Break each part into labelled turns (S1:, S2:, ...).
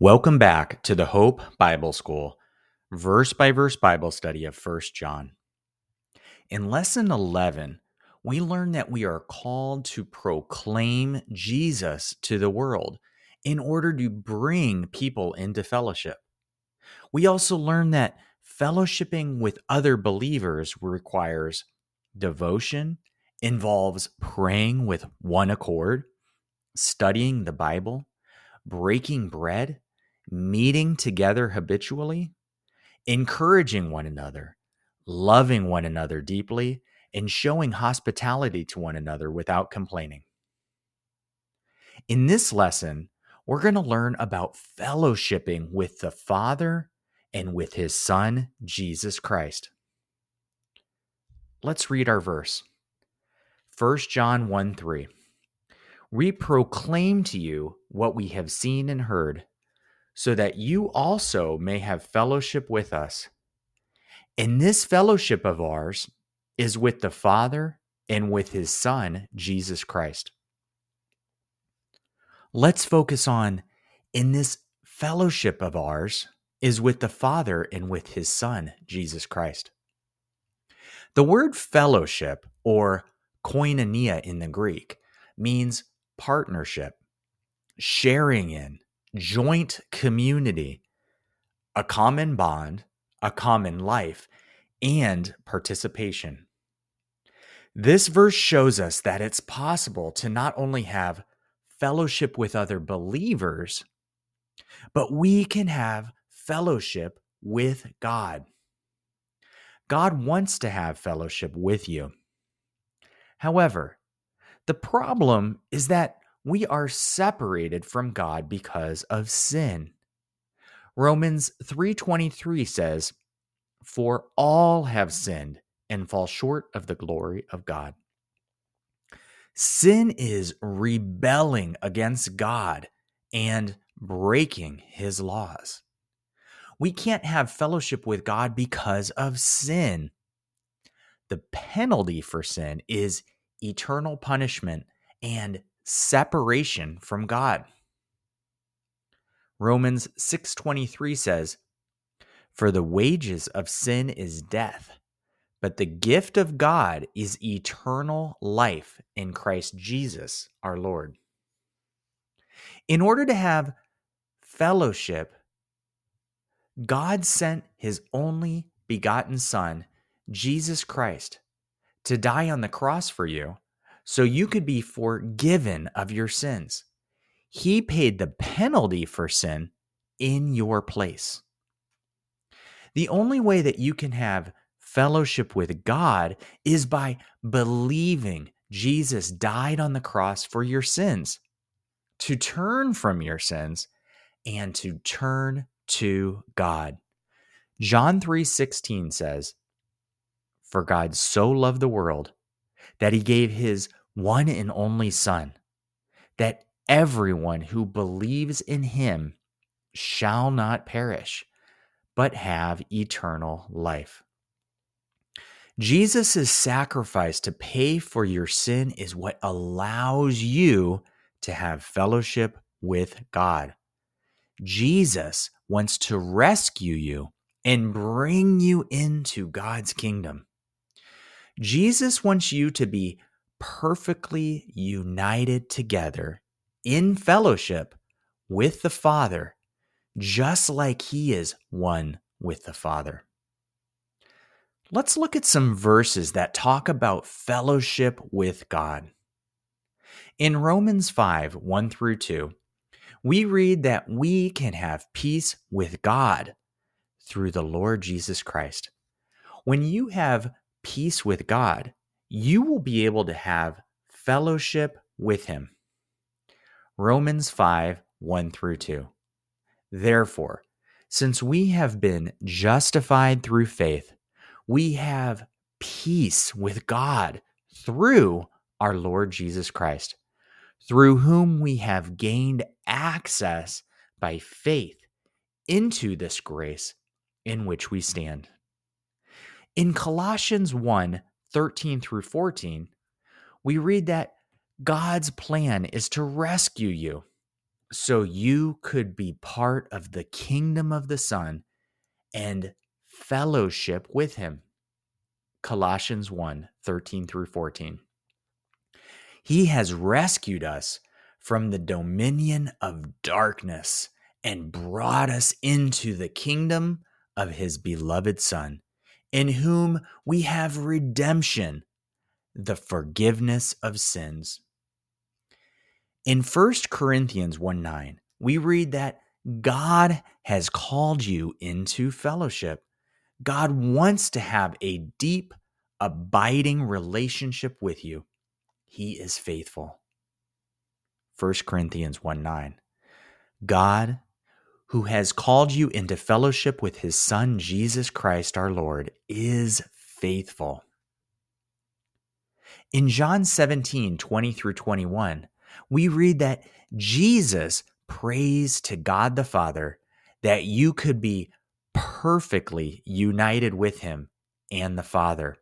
S1: Welcome back to the Hope Bible School, verse by verse Bible study of 1 John. In lesson 11, we learn that we are called to proclaim Jesus to the world in order to bring people into fellowship. We also learn that fellowshipping with other believers requires devotion, involves praying with one accord, studying the Bible, breaking bread, meeting together habitually, encouraging one another, loving one another deeply, and showing hospitality to one another without complaining. In this lesson, we're going to learn about fellowshipping with the Father and with his Son, Jesus Christ. Let's read our verse 1 John 1 3. We proclaim to you what we have seen and heard so that you also may have fellowship with us. And this fellowship of ours is with the Father and with his Son, Jesus Christ. Let's focus on in this fellowship of ours is with the Father and with his Son, Jesus Christ. The word fellowship, or koinonia in the Greek, means partnership, sharing in, joint community, a common bond, a common life, and participation. This verse shows us that it's possible to not only have fellowship with other believers, but we can have fellowship with God. God wants to have fellowship with you. However, the problem is that we are separated from God because of sin. Romans 3:23 says, "For all have sinned and fall short of the glory of God." Sin is rebelling against God and breaking his laws. We can't have fellowship with God because of sin. The penalty for sin is eternal punishment and separation from God. Romans 6:23 says, "For the wages of sin is death, but the gift of God is eternal life in Christ Jesus our Lord." In order to have fellowship, God sent his only begotten son, Jesus Christ, to die on the cross for you so you could be forgiven of your sins. He paid the penalty for sin in your place. The only way that you can have fellowship with God is by believing Jesus died on the cross for your sins, to turn from your sins and to turn to God. John 3:16 says, "For God so loved the world that he gave his one and only Son, that everyone who believes in him shall not perish, but have eternal life. Jesus' sacrifice to pay for your sin is what allows you to have fellowship with God. Jesus wants to rescue you and bring you into God's kingdom. Jesus wants you to be perfectly united together in fellowship with the Father, just like He is one with the Father. Let's look at some verses that talk about fellowship with God. In Romans 5 1 through 2, we read that we can have peace with God through the Lord Jesus Christ. When you have peace with God, you will be able to have fellowship with him. Romans 5 1 through 2. Therefore, since we have been justified through faith, we have peace with God through our Lord Jesus Christ, through whom we have gained access by faith into this grace in which we stand. In Colossians 1 13 through 14, we read that God's plan is to rescue you so you could be part of the kingdom of the Son and fellowship with him. Colossians 1 13 through 14. He has rescued us from the dominion of darkness and brought us into the kingdom of his beloved Son, in whom we have redemption, the forgiveness of sins. In 1 Corinthians 1 9, we read that God has called you into fellowship. God wants to have a deep, abiding relationship with you. He is faithful. 1 Corinthians 1 9. God, who has called you into fellowship with his Son, Jesus Christ our Lord, is faithful. In John 17 20 through 21, we read that Jesus prays to God the Father that you could be perfectly united with Him and the Father.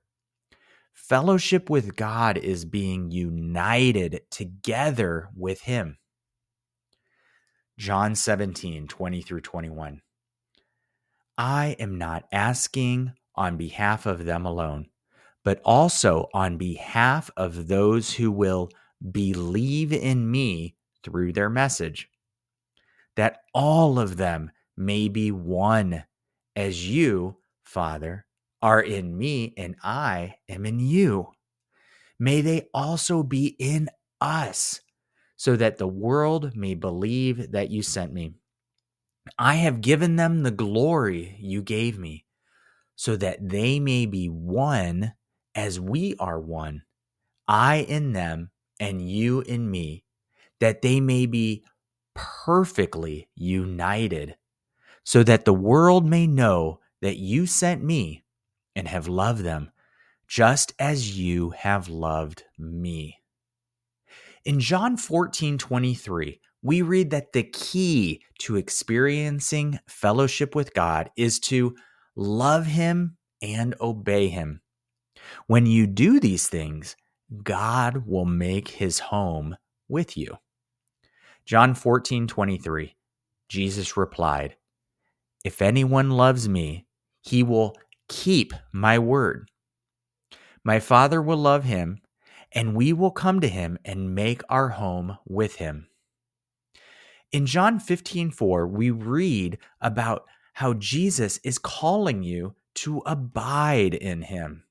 S1: Fellowship with God is being united together with Him. John 17, 20 through 21. I am not asking on behalf of them alone, but also on behalf of those who will believe in me through their message, that all of them may be one, as you, Father, are in me and I am in you. May they also be in us, so that the world may believe that you sent me. I have given them the glory you gave me, so that they may be one as we are one, I in them and you in me, that they may be perfectly united, so that the world may know that you sent me and have loved them just as you have loved me. In John 14 23, we read that the key to experiencing fellowship with God is to love Him and obey Him. When you do these things, God will make his home with you. John 14, 23, Jesus replied, If anyone loves me, he will keep my word. My Father will love him, and we will come to him and make our home with him. In John 15, 4, we read about how Jesus is calling you to abide in him.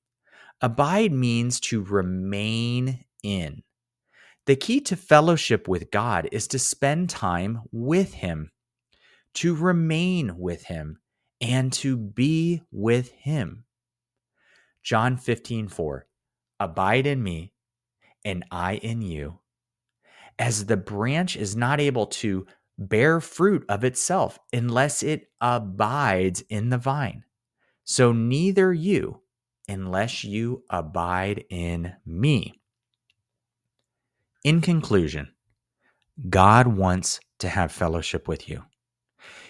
S1: Abide means to remain in. The key to fellowship with God is to spend time with Him, to remain with Him, and to be with Him. John 15, 4. Abide in me, and I in you. As the branch is not able to bear fruit of itself unless it abides in the vine, so neither you unless you abide in me. In conclusion, God wants to have fellowship with you.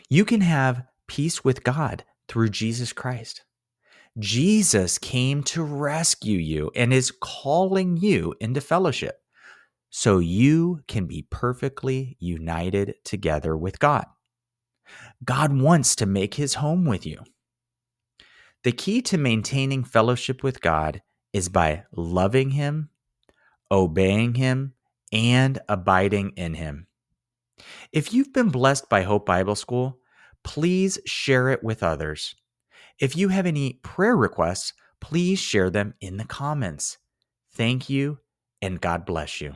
S1: You can have peace with God through Jesus Christ. Jesus came to rescue you and is calling you into fellowship so you can be perfectly united together with God. God wants to make his home with you. The key to maintaining fellowship with God is by loving Him, obeying Him, and abiding in Him. If you've been blessed by Hope Bible School, please share it with others. If you have any prayer requests, please share them in the comments. Thank you, and God bless you.